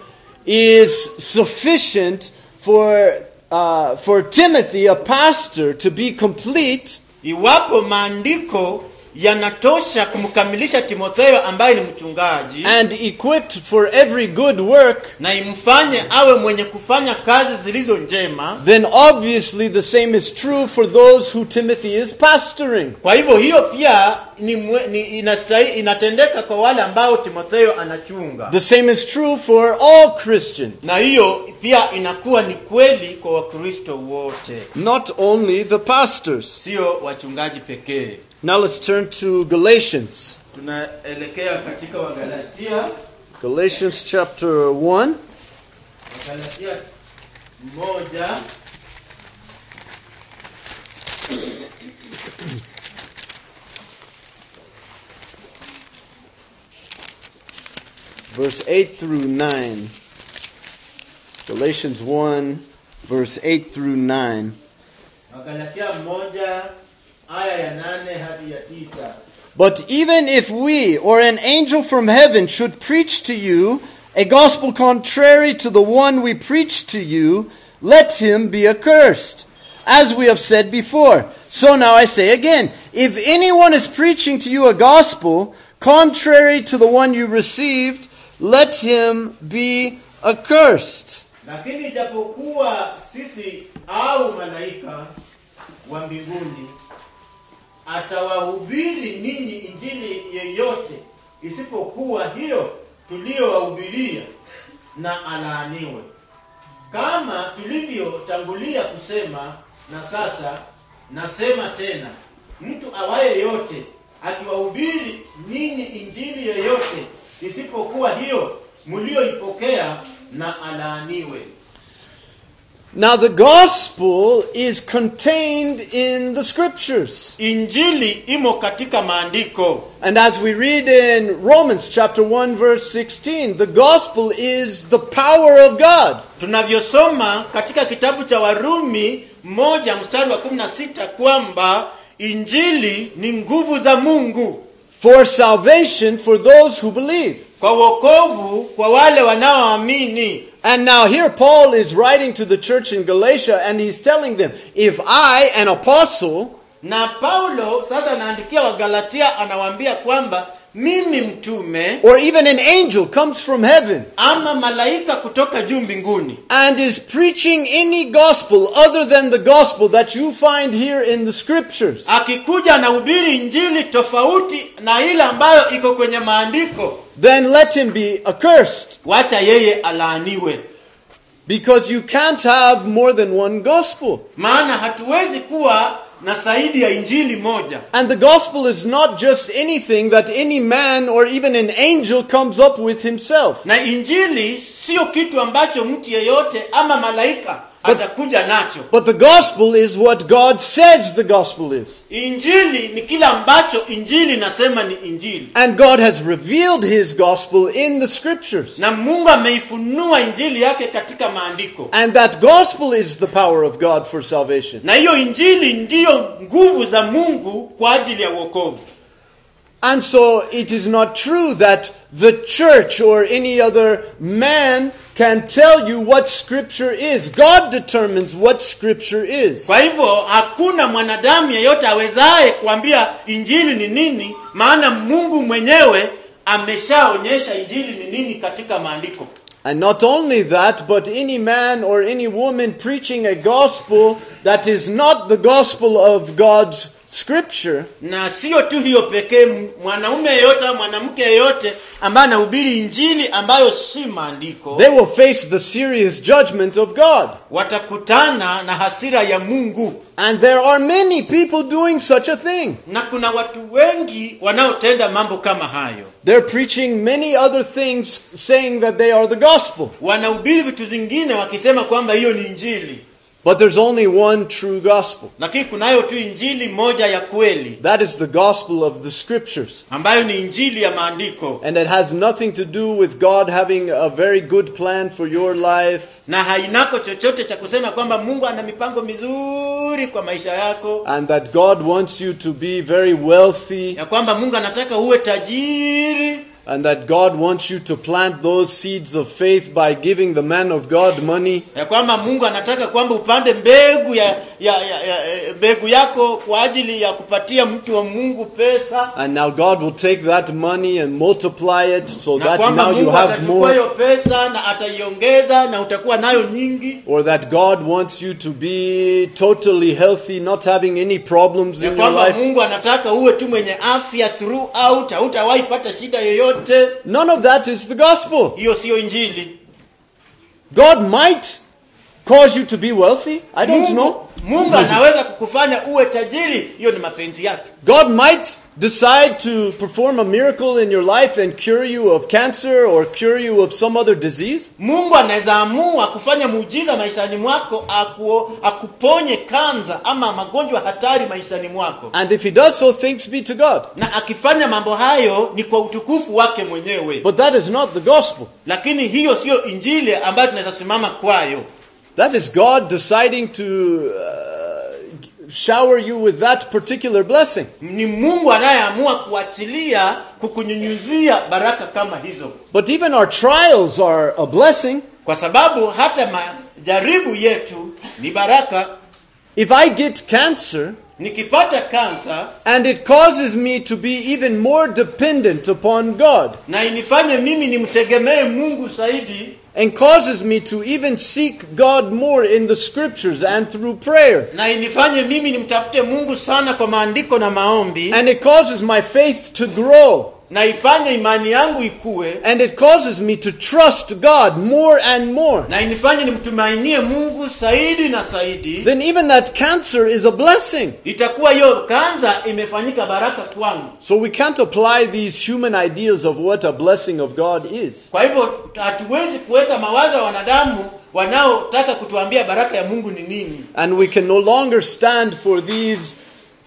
is sufficient for, uh, for Timothy, a pastor, to be complete, iwapo maandiko yanatosha kumkamilisha timotheo ambaye ni mchungaji and equipped for every good work, na imfanye awe mwenye kufanya kazi zilizo njema. then obviously the same is true for those who Timothy is pastoring. kwa hivyo hiyo pia ni, ni inatendeka kwa wale ambao timotheo anachunga. The same is true for all Christians, na hiyo pia inakuwa ni kweli kwa wakristo wote. Not only the pastors. sio wachungaji pekee Now let's turn to Galatians. tunaelekea katika wagalatia Galatians chapter 1. wagalatia moja verse 8 through 9. Galatians 1, verse 8 through 9. wagalatia moja aya ya nane hadi ya tisa But even if we or an angel from heaven should preach to you a gospel contrary to the one we preach to you, let him be accursed. As we have said before. So now I say again, if anyone is preaching to you a gospel contrary to the one you received, let him be accursed. lakini ijapokuwa sisi au malaika wa mbinguni atawahubiri ninyi injili yeyote isipokuwa hiyo tuliyowahubiria na alaaniwe. Kama tulivyotangulia kusema na sasa nasema tena mtu awaye yote akiwahubiri ninyi injili yeyote isipokuwa hiyo mlioipokea na alaaniwe Now the gospel is contained in the scriptures. injili imo katika maandiko And as we read in Romans chapter 1 verse 16, the gospel is the power of God. tunavyosoma katika kitabu cha warumi mstari wa 16 kwamba injili ni nguvu za mungu for salvation for those who believe. kwa wokovu kwa wale wanaoamini And now here Paul is writing to the church in Galatia and he's telling them, if I, an apostle, na paulo sasa anaandikia wagalatia anawaambia kwamba mimi mtume or even an angel comes from heaven ama malaika kutoka juu mbinguni and is preaching any gospel other than the gospel that you find here in the scriptures, akikuja anahubiri injili tofauti na ile ambayo iko kwenye maandiko then let him be accursed. wacha yeye alaaniwe Because you can't have more than one gospel. maana hatuwezi kuwa na zaidi ya injili moja And the gospel is not just anything that any man or even an angel comes up with himself. na injili sio kitu ambacho mtu yeyote ama malaika atakuja nacho But the gospel is what God says the gospel is. injili ni kile ambacho injili inasema ni injili And God has revealed his gospel in the scriptures. na mungu ameifunua injili yake katika maandiko And that gospel is the power of God for salvation. na hiyo injili ndiyo nguvu za mungu kwa ajili ya uokovu And so it is not true that the church or any other man can tell you what Scripture is. God determines what Scripture is. kwa hivyo hakuna mwanadamu yeyote awezaye kuambia injili ni nini maana mungu mwenyewe ameshaonyesha injili ni nini katika maandiko And not only that, but any man or any woman preaching a gospel that is not the gospel of God's Scripture na sio tu hiyo pekee mwanaume yeyote au mwanamke yeyote ambaye anahubiri injili ambayo si maandiko they will face the serious judgment of God. watakutana na hasira ya mungu And there are many people doing such a thing. na kuna watu wengi wanaotenda mambo kama hayo They're preaching many other things saying that they are the gospel. wanahubiri vitu zingine wakisema kwamba hiyo ni injili But there's only one true gospel. lakini kunayo tu injili moja ya kweli. That is the gospel of the scriptures. ambayo ni injili ya maandiko. And it has nothing to do with God having a very good plan for your life. Na hainako chochote cha kusema kwamba mungu ana mipango mizuri kwa maisha yako. And that God wants you to be very wealthy. Ya kwamba mungu anataka uwe tajiri and that God wants you to plant those seeds of faith by giving the man of God money. ya kwamba mungu anataka kwamba upande mbegu ya, ya, ya, ya eh, mbegu yako kwa ajili ya kupatia mtu wa mungu pesa And now God will take that money and multiply it so na that now you have more. hiyo pesa na ataiongeza na utakuwa nayo nyingi Or that God wants you to be totally healthy, not having any problems ya in your life. mungu anataka uwe tu mwenye afya throughout hautawahi pata shida yoyote None of that is the gospel. hiyo siyo injili God might cause you to be wealthy. I don't know. mungu, mungu anaweza kukufanya uwe tajiri hiyo ni mapenzi yake God might decide to perform a miracle in your life and cure you of cancer or cure you of some other disease. mungu anaweza amua kufanya muujiza maishani mwako aku, akuponye kanza ama magonjwa hatari maishani mwako And if He does so, thanks be to God. na akifanya mambo hayo ni kwa utukufu wake mwenyewe But that is not the gospel. lakini hiyo siyo injili ambayo tunaweza simama kwayo That is God deciding to uh, shower you with that particular blessing. ni mungu anayeamua kuachilia kukunyunyuzia baraka kama hizo But even our trials are a blessing. kwa sababu hata majaribu yetu ni baraka If I get cancer nikipata kansa and it causes me to be even more dependent upon God na inifanye mimi nimtegemee mungu zaidi and causes me to even seek God more in the scriptures and through prayer. na inifanye mimi nimtafute mungu sana kwa maandiko na maombi And it causes my faith to grow. Na ifanye imani yangu ikue And it causes me to trust God more and more. na inifanye nimtumainie mungu zaidi na zaidi Then even that cancer is a blessing. itakuwa hiyo kanza imefanyika baraka kwangu So we can't apply these human ideas of what a blessing of God is. kwa hivyo hatuwezi kuweka mawazo ya wanadamu wanaotaka kutuambia baraka ya mungu ni nini And we can no longer stand for these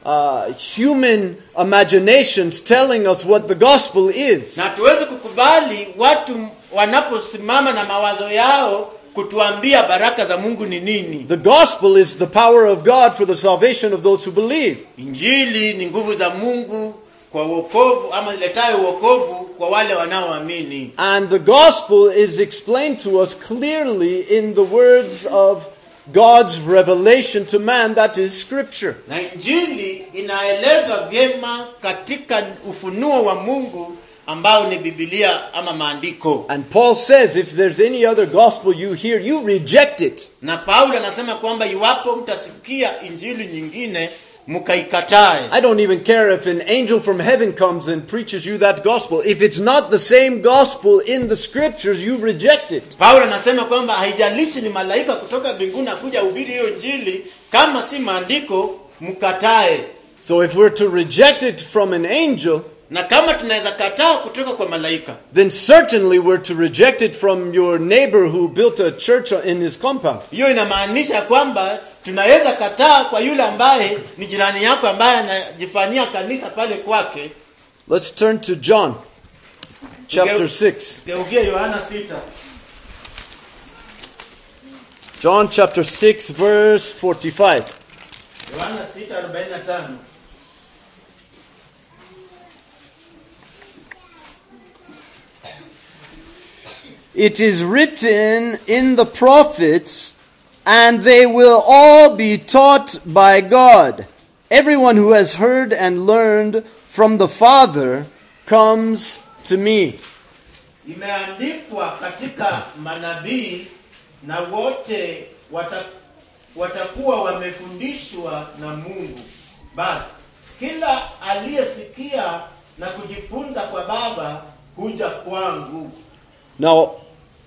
uh, human imaginations telling us what the gospel is. na hatuwezi kukubali watu wanaposimama na mawazo yao kutuambia baraka za mungu ni nini The gospel is the power of God for the salvation of those who believe. injili ni nguvu za mungu kwa uokovu ama iletayo uokovu kwa wale wanaoamini And the gospel is explained to us clearly in the words of God's revelation to man, that is Scripture. na injili inaelezwa vyema katika ufunuo wa mungu ambao ni bibilia ama maandiko And Paul says if there's any other gospel you hear, you reject it. na paulo anasema kwamba iwapo mtasikia injili nyingine I don't even care if an angel from heaven comes and preaches you that gospel. If it's not the same gospel in the Scriptures, you reject it. paulo anasema kwamba haijalishi ni malaika kutoka mbinguni akuja hubiri hiyo injili kama si maandiko mkatae So if we're to reject it from an angel, na kama tunaweza kataa kutoka kwa malaika then certainly we're to reject it from your neighbor who built a church in his compound. hiyo inamaanisha kwamba tunaweza kataa kwa yule ambaye ni jirani yako ambaye anajifanyia kanisa pale kwake. Let's turn to John chapter 6. Yohana 6. John chapter 6 verse 45. It is written in the prophets and they will all be taught by God. Everyone who has heard and learned from the Father comes to me. imeandikwa katika manabii na wote watakuwa wamefundishwa na Mungu. Basi kila aliyesikia na kujifunza kwa Baba huja kwangu. Now,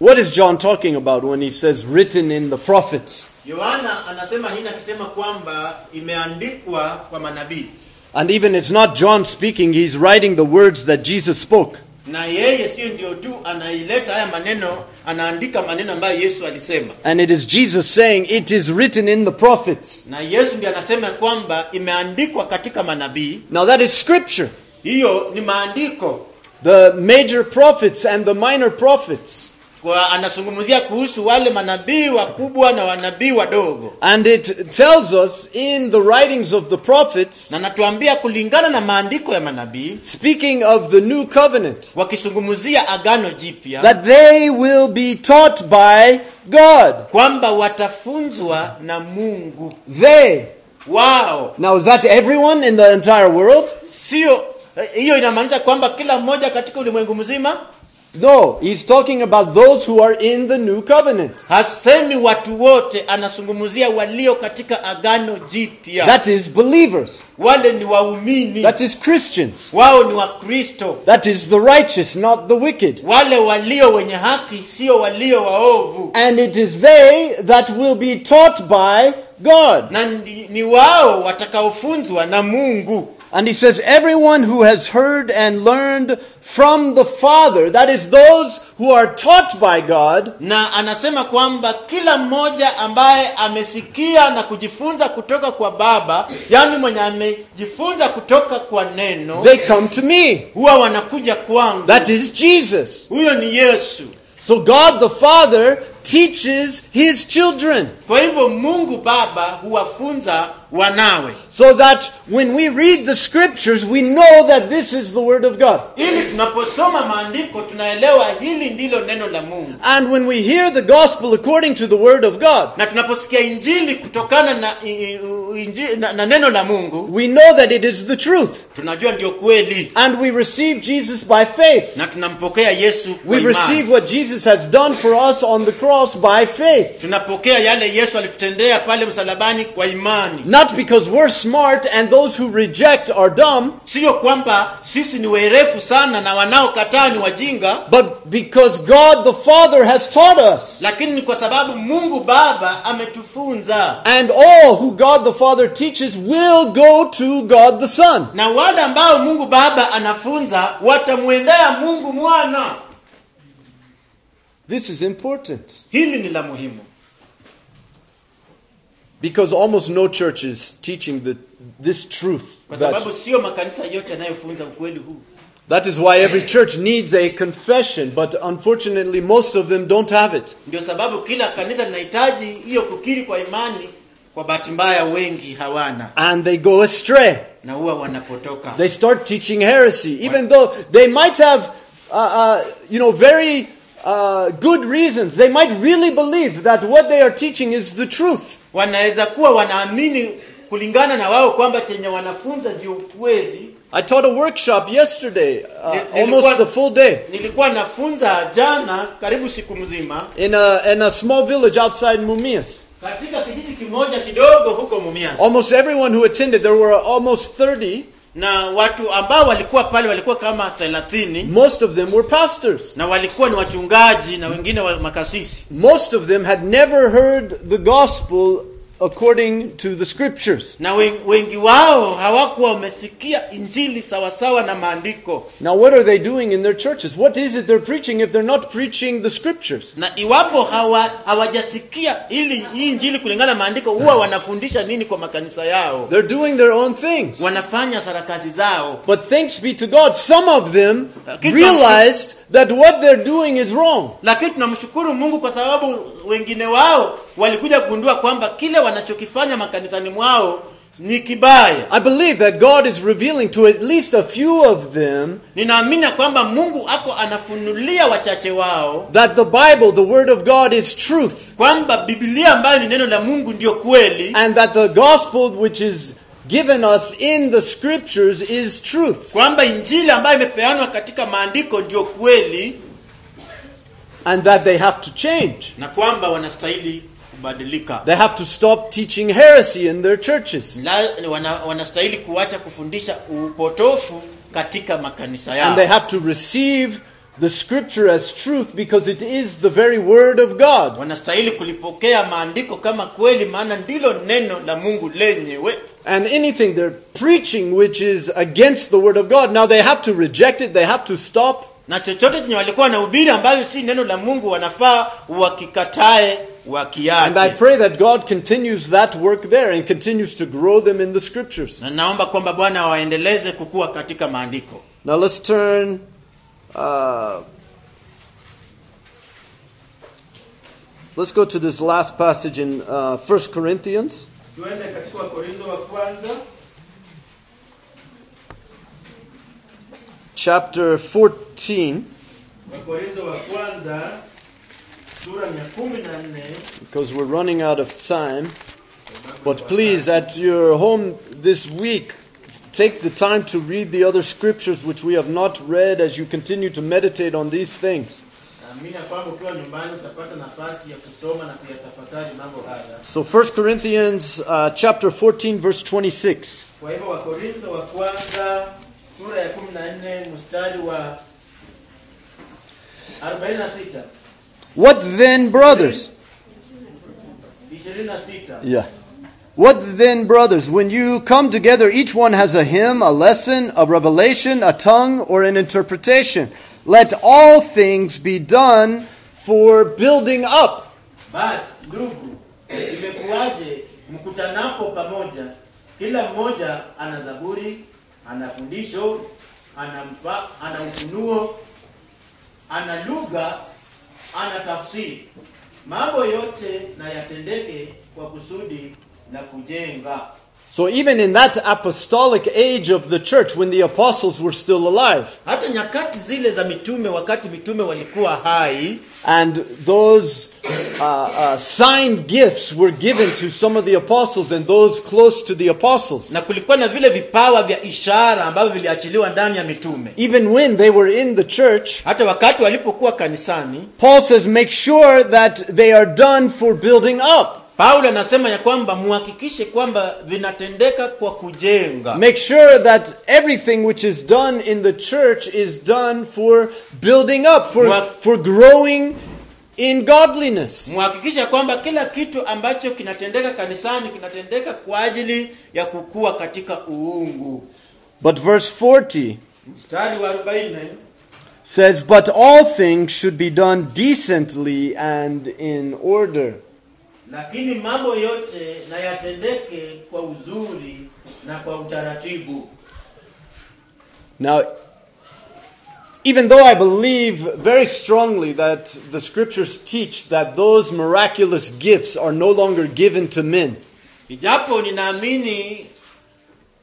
what is John talking about when he says written in the prophets? Yohana anasema nini akisema kwamba imeandikwa kwa manabii? And even it's not John speaking, he's writing the words that Jesus spoke. Na yeye sio ndio tu anaileta haya maneno, anaandika maneno ambayo Yesu alisema. And it is Jesus saying, It is written in the prophets. Na Yesu ndiye anasema kwamba imeandikwa katika manabii. Now, that is scripture. Hiyo ni maandiko. The major prophets and the minor prophets. Kwa anazungumzia kuhusu wale manabii wakubwa na wanabii wadogo And it tells us in the writings of the prophets, na natuambia kulingana na maandiko ya manabii speaking of the new covenant, wakizungumzia agano jipya that they will be taught by God. kwamba watafunzwa na mungu They. Wow. Now, is that everyone in the entire world? sio eh, hiyo inamaanisha kwamba kila mmoja katika ulimwengu mzima No, he's talking about those who are in the new covenant. hasemi watu wote anazungumzia walio katika agano jipya That is believers. wale ni waumini That is Christians. wao ni wakristo That is the righteous, not the wicked. wale walio wenye haki sio walio waovu And it is they that will be taught by God. na ni, ni wao watakaofunzwa na mungu And he says, everyone who has heard and learned from the Father, that is those who are taught by God, na anasema kwamba kila mmoja ambaye amesikia na kujifunza kutoka kwa baba yaani mwenye amejifunza kutoka kwa neno they come to me. huwa wanakuja kwangu That is Jesus. huyo ni yesu So God the Father teaches his children. kwa hivyo mungu baba huwafunza wanawe So that when we read the scriptures, we know that this is the Word of God. ili tunaposoma maandiko tunaelewa hili ndilo neno la mungu And when we hear the gospel according to the Word of God, na tunaposikia injili kutokana na, i- i- injili, na, na neno la mungu we know that it is the truth. tunajua ndio kweli And we receive Jesus by faith. na tunampokea yesu We receive what Jesus has done for us on the cross by faith. tunapokea yale yesu alitutendea pale msalabani kwa imani Not because we're smart and those who reject are dumb, sio kwamba sisi ni werefu sana na wanaokataa ni wajinga but because God the Father has taught us. lakini kwa sababu mungu baba ametufunza And all who God the Father teaches will go to God the Son. na wale ambao mungu baba anafunza watamwendea mungu mwana This is important hili ni la muhimu because almost no church is teaching the, this truth. kwa That, sababu sio makanisa yote yanayofunza ukweli huu that is why every church needs a confession, but unfortunately, most of them don't have it. ndio sababu kila kanisa linahitaji hiyo kukiri kwa imani kwa bahati mbaya wengi hawana And they go astray. na huwa wanapotoka They start teaching heresy, even though they might have, uh, uh, you know, very uh, good reasons. They might really believe that what they are teaching is the truth. Wanaweza kuwa wanaamini kulingana na wao kwamba chenye wanafunza ndio ukweli. I taught a workshop yesterday, uh, Ni- almost the full day, nilikuwa nafunza jana karibu siku mzima. In a, in a small village outside Mumias. katika kijiji kimoja kidogo huko mumias. Almost everyone who attended, there were almost 30, na watu ambao walikuwa pale walikuwa kama thelathini most of them were pastors. na walikuwa ni wachungaji na wengine wa makasisi Most of them had never heard the gospel according to the scriptures. na wengi wao hawakuwa wamesikia injili sawasawa na maandiko Now, what are they doing in their churches? What is it they're preaching if they're not preaching the scriptures? na iwapo hawa hawajasikia ili hii injili kulingana na maandiko huwa wanafundisha nini kwa makanisa yao They're doing their own things. wanafanya sarakasi zao But thanks be to God, some of them realized that what they're doing is wrong. lakini tunamshukuru mungu kwa sababu wengine wao walikuja kugundua kwamba kile wanachokifanya makanisani mwao ni kibaya I believe that God is revealing to at least a few of them ninaamini kwamba mungu ako anafunulia wachache wao that the Bible, the Word of God, is truth, kwamba biblia ambayo ni neno la mungu ndiyo kweli and that the gospel which is given us in the scriptures is truth, kwamba injili ambayo imepeanwa katika maandiko ndiyo kweli and that they have to change. na kwamba wanastahili kubadilika They have to stop teaching heresy in their churches. Wanastahili kuacha kufundisha upotofu katika makanisa And they have to receive the scripture as truth because it is the very word of God. wanastahili kulipokea maandiko kama kweli maana ndilo neno la mungu lenyewe And anything they're preaching which is against the word of God, now they have to reject it, they have to stop. na chochote chenye walikuwa na ubiri ambayo si neno la mungu wanafaa wakikatae And I pray that God continues that work there and continues to grow them in the scriptures. na naomba kwamba bwana waendeleze kukua katika maandiko Now let's turn. Uh, let's go to this last passage in uh, 1 Corinthians. tuende katika wakorintho wa kwanza chapter 14, wakorintho wa kwanza sura ya kumi na nne because we're running out of time. But please, at your home this week, take the time to read the other scriptures which we have not read as you continue to meditate on these things. naamini ya kwamba ukiwa nyumbani utapata nafasi ya kusoma na kuyatafakari mambo haya So 1 Corinthians uh, chapter 14, verse 26. What then, brothers? Yeah. What then, brothers, when you come together, each one has a hymn, a lesson, a revelation, a tongue, or an interpretation. Let all things be done for building up. ana zaburi ana ana ana lugha ana tafsiri. Mambo yote na yatendeke kwa kusudi la kujenga. So, even in that apostolic age of the church, when the apostles were still alive, hata nyakati zile za mitume wakati mitume walikuwa hai and those uh, uh, sign gifts were given to some of the apostles and those close to the apostles, na kulikuwa na vile vipawa vya ishara ambavyo viliachiliwa ndani ya mitume even when they were in the church, hata wakati walipokuwa kanisani Paul says, make sure that they are done for building up. Paulo anasema ya kwamba muhakikishe kwamba vinatendeka kwa kujenga Make sure that everything which is done in the church is done for building up, for, Mwa- for growing in godliness. muhakikishe kwamba kila kitu ambacho kinatendeka kanisani kinatendeka kwa ajili ya kukua katika uungu But verse 40 mstari wa 40 says, But all things should be done decently and in order. Lakini mambo yote na yatendeke kwa uzuri na kwa utaratibu Now, even though I believe very strongly that the scriptures teach that those miraculous gifts are no longer given to men, ijapo ninaamini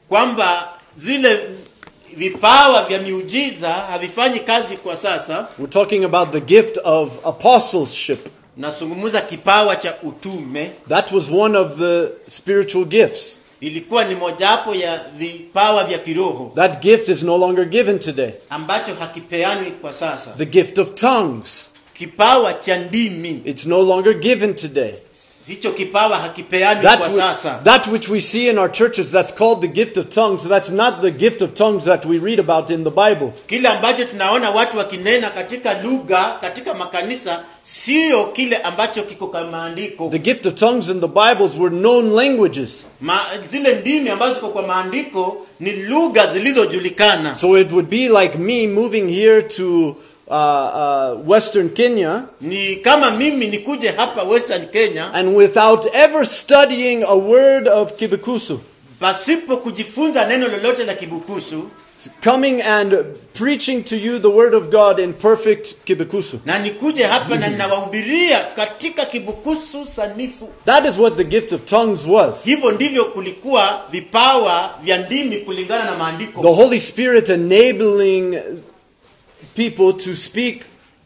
kwamba zile vipawa vya miujiza havifanyi kazi kwa sasa we're talking about the gift of apostleship. Nazungumza kipawa cha utume That was one of the spiritual gifts. ilikuwa ni mojawapo ya vipawa vya kiroho That gift is no longer given today. ambacho hakipeanwi kwa sasa The gift of tongues, kipawa cha ndimi it's no longer given today. Hicho kipawa hakipeanwi That, kwa sasa that which we see in our churches that's called the gift of tongues, that's not the gift of tongues that we read about in the Bible. kile ambacho tunaona watu wakinena katika lugha katika makanisa sio kile ambacho kiko kwa maandiko The gift of tongues in the Bibles were known languages. Ma, zile ndimi ambazo ziko kwa maandiko ni lugha zilizojulikana So it would be like me moving here to uh, uh, Western Kenya ni kama mimi nikuje hapa western kenya and without ever studying a word of Kibukusu. pasipo kujifunza neno lolote la kibukusu coming and preaching to you the word of God in perfect Kibukusu. na nikuje hapa na ninawahubiria katika kibukusu sanifu That is what the gift of tongues was. hivyo ndivyo kulikuwa vipawa vya ndimi kulingana na The Holy Spirit enabling people to speak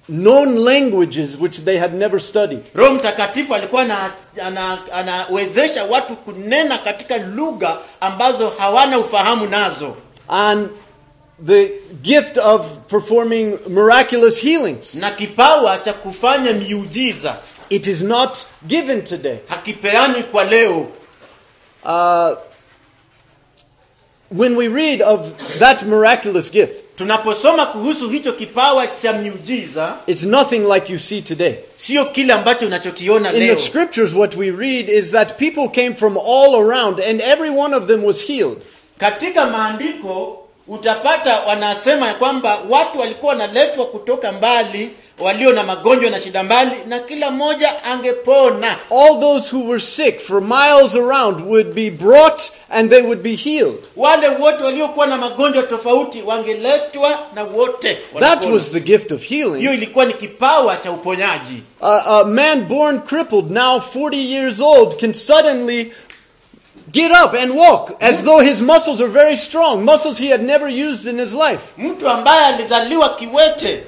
known languages which they had never studied. roho mtakatifu alikuwa ana- ana- anawezesha watu kunena katika lugha ambazo hawana ufahamu nazo And the gift of performing miraculous healings. na kipawa cha kufanya miujiza It is not given today. hakipeani kwa leo Uh, when we read of that miraculous gift, tunaposoma kuhusu hicho kipawa cha miujiza it's nothing like you see today. sio kile ambacho unachokiona In the scriptures, what we read is that people came from all around, and every one of them was healed. katika maandiko utapata wanasema kwamba watu walikuwa wanaletwa kutoka mbali walio na magonjwa na shida mbali na kila mmoja angepona All those who were sick for miles around would be brought and they would be healed. wale wote waliokuwa na magonjwa tofauti wangeletwa na wote That was the gift of hiyo healing. ilikuwa ni kipawa cha uponyaji A, a man born crippled, now 40 years old, can suddenly get up and walk as though his muscles are very strong, muscles he had never used in his life. mtu ambaye alizaliwa kiwete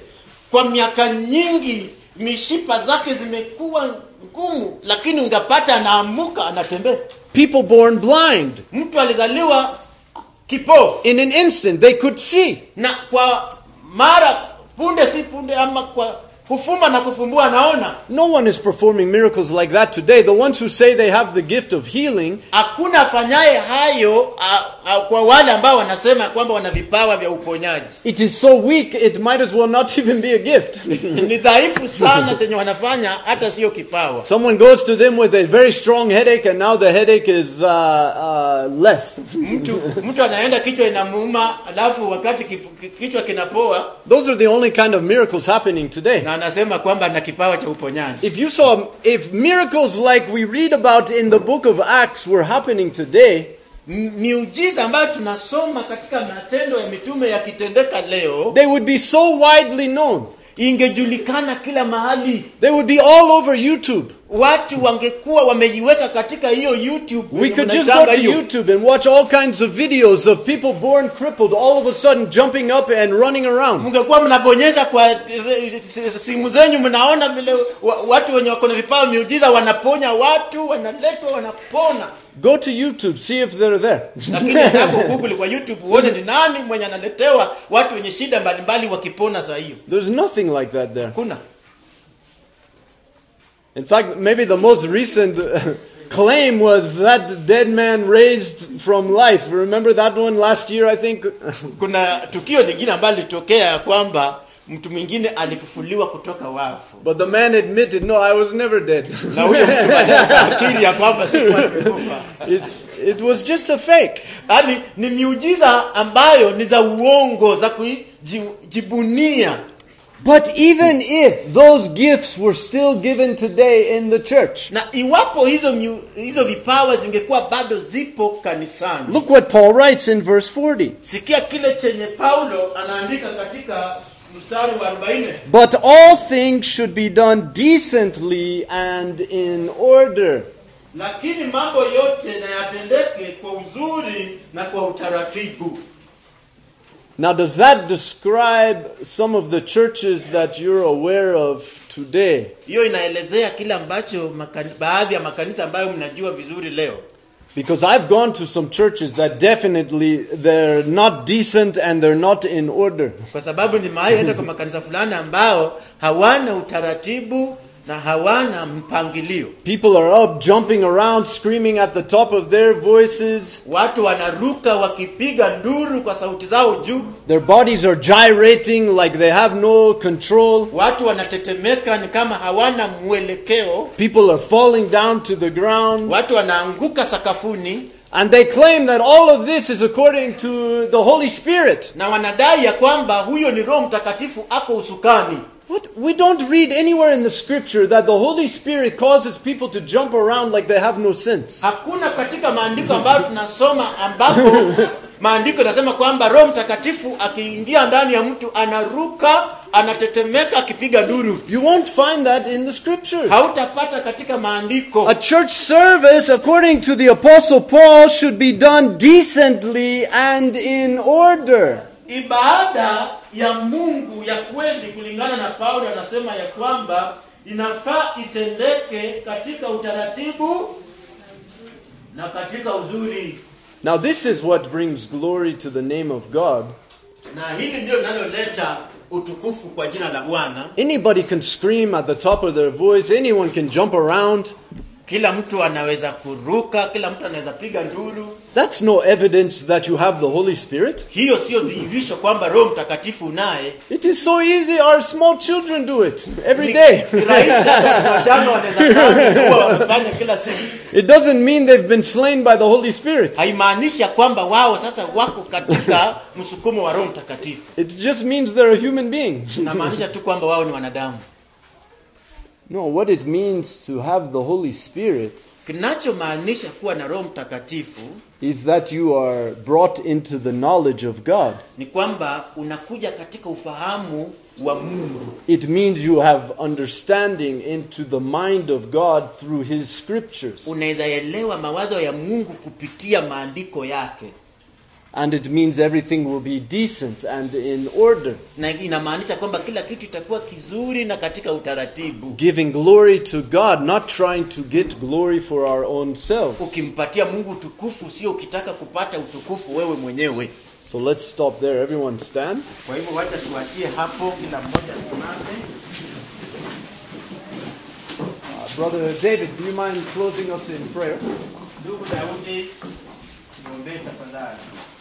kwa miaka nyingi mishipa zake zimekuwa ngumu lakini ungapata anaamuka anatembea. People born blind, mtu alizaliwa kipofu. In an instant, they could see. na kwa mara punde si punde ama kwa kufumba na kufumbua anaona No one is performing miracles like that today. The ones who say they have the gift of healing hakuna afanyaye hayo a, a, kwa wale ambao wanasema kwamba wana vipawa vya uponyaji It is so weak, it might as well not even be a gift. ni dhaifu sana chenye wanafanya hata sio kipawa Someone goes to them with a very strong headache, and now the headache is uh, uh, less. mtu mtu anaenda kichwa inamuuma alafu wakati kichwa kinapoa Those are the only kind of miracles happening today. na anasema kwamba ana kipawa cha uponyaji If you saw, if miracles like we read about in the book of Acts were happening today, miujiza ambayo tunasoma katika matendo ya mitume yakitendeka leo they would be so widely known. ingejulikana kila mahali They would be all over YouTube. Watu wangekuwa wameiweka katika hiyo youtube We could just go to. YouTube and watch all kinds of videos of people born crippled all of a sudden jumping up and running around. mngekuwa mnabonyeza kwa eh, simu zenyu mnaona vile watu wenye wako na vipawa miujiza wanaponya watu wanaletwa wanapona Go to YouTube, see if they're there. lakini hapo google kwa youtube uone ni nani mwenye analetewa watu wenye shida mbalimbali wakipona saa hiyo There's nothing like that there. kuna In fact, maybe the most recent uh, claim was that the dead man raised from life. Remember that one last year, I think? kuna tukio lingine ambalo kwamba mtu mwingine alifufuliwa kutoka wafu But the man admitted, no, I was never dead. na huyo mtu ya kwamba sikuwa nimekufa it, it was just a fake. yaani ni miujiza ambayo ni za uongo za kujibunia But even if those gifts were still given today in the church, na iwapo hizo miu, hizo vipawa zingekuwa bado zipo kanisani look what Paul writes in verse 40. sikia kile chenye paulo anaandika katika mstari wa 40 But all things should be done decently and in order. lakini mambo yote na yatendeke kwa uzuri na kwa utaratibu Now, does that describe some of the churches that you're aware of today? hiyo inaelezea kile ambacho baadhi ya makanisa ambayo mnajua vizuri leo Because I've gone to some churches that definitely they're not decent and they're not in order. kwa sababu nimewahi kwa makanisa fulani ambao hawana utaratibu na hawana mpangilio People are up jumping around, screaming at the top of their voices. watu wanaruka wakipiga nduru kwa sauti zao juu Their bodies are gyrating like they have no control. watu wanatetemeka ni kama hawana mwelekeo People are falling down to the ground. watu wanaanguka sakafuni And they claim that all of this is according to the Holy Spirit. na wanadai ya kwamba huyo ni roho mtakatifu ako usukani What? We don't read anywhere in the scripture that the Holy Spirit causes people to jump around like they have no sense. hakuna katika maandiko ambayo tunasoma ambapo maandiko yanasema kwamba roho mtakatifu akiingia ndani ya mtu anaruka anatetemeka akipiga nduru You won't find that in the scriptures. hautapata katika maandiko A church service, according to the Apostle Paul, should be done decently and in order. Ibada ya mungu ya kweli kulingana na paulo anasema ya kwamba inafaa itendeke katika utaratibu na katika uzuri Now, this is what brings glory to the name of God. na hili ndio linaloleta utukufu kwa jina la bwana Anybody can scream at the top of their voice, anyone can jump around. Kila mtu anaweza kuruka kila mtu anaweza piga nduru That's no evidence that you have the Holy Spirit. hiyo sio dhihirisho kwamba roho mtakatifu unaye It is so easy. Our small children do it every day. ni rahisi hata watoto wachanga wanaweza fanya huwa wanafanya kila siku It doesn't mean they've been slain by the Holy Spirit. haimaanishi kwamba wao sasa wako katika msukumo wa roho mtakatifu It just means they're a human being. inamaanisha tu kwamba wao ni wanadamu No, what it means to have the Holy Spirit kinachomaanisha kuwa na roho mtakatifu is that you are brought into the knowledge of God. ni kwamba unakuja katika ufahamu wa mungu It means you have understanding into the mind of God through His scriptures. unaweza elewa mawazo ya mungu kupitia maandiko yake And it means everything will be decent and in order, na inamaanisha kwamba kila kitu itakuwa kizuri na katika utaratibu giving glory to God, not trying to get glory for our own selves. ukimpatia mungu utukufu sio ukitaka kupata utukufu wewe mwenyewe So let's stop there. Everyone stand. kwa hivyo wacha tuachie hapo kila mmoja asimame Uh, Brother David, do you mind closing us in prayer? ndugu daudi tuombee tafadhali Zaidi ya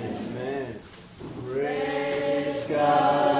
Amen. Praise God.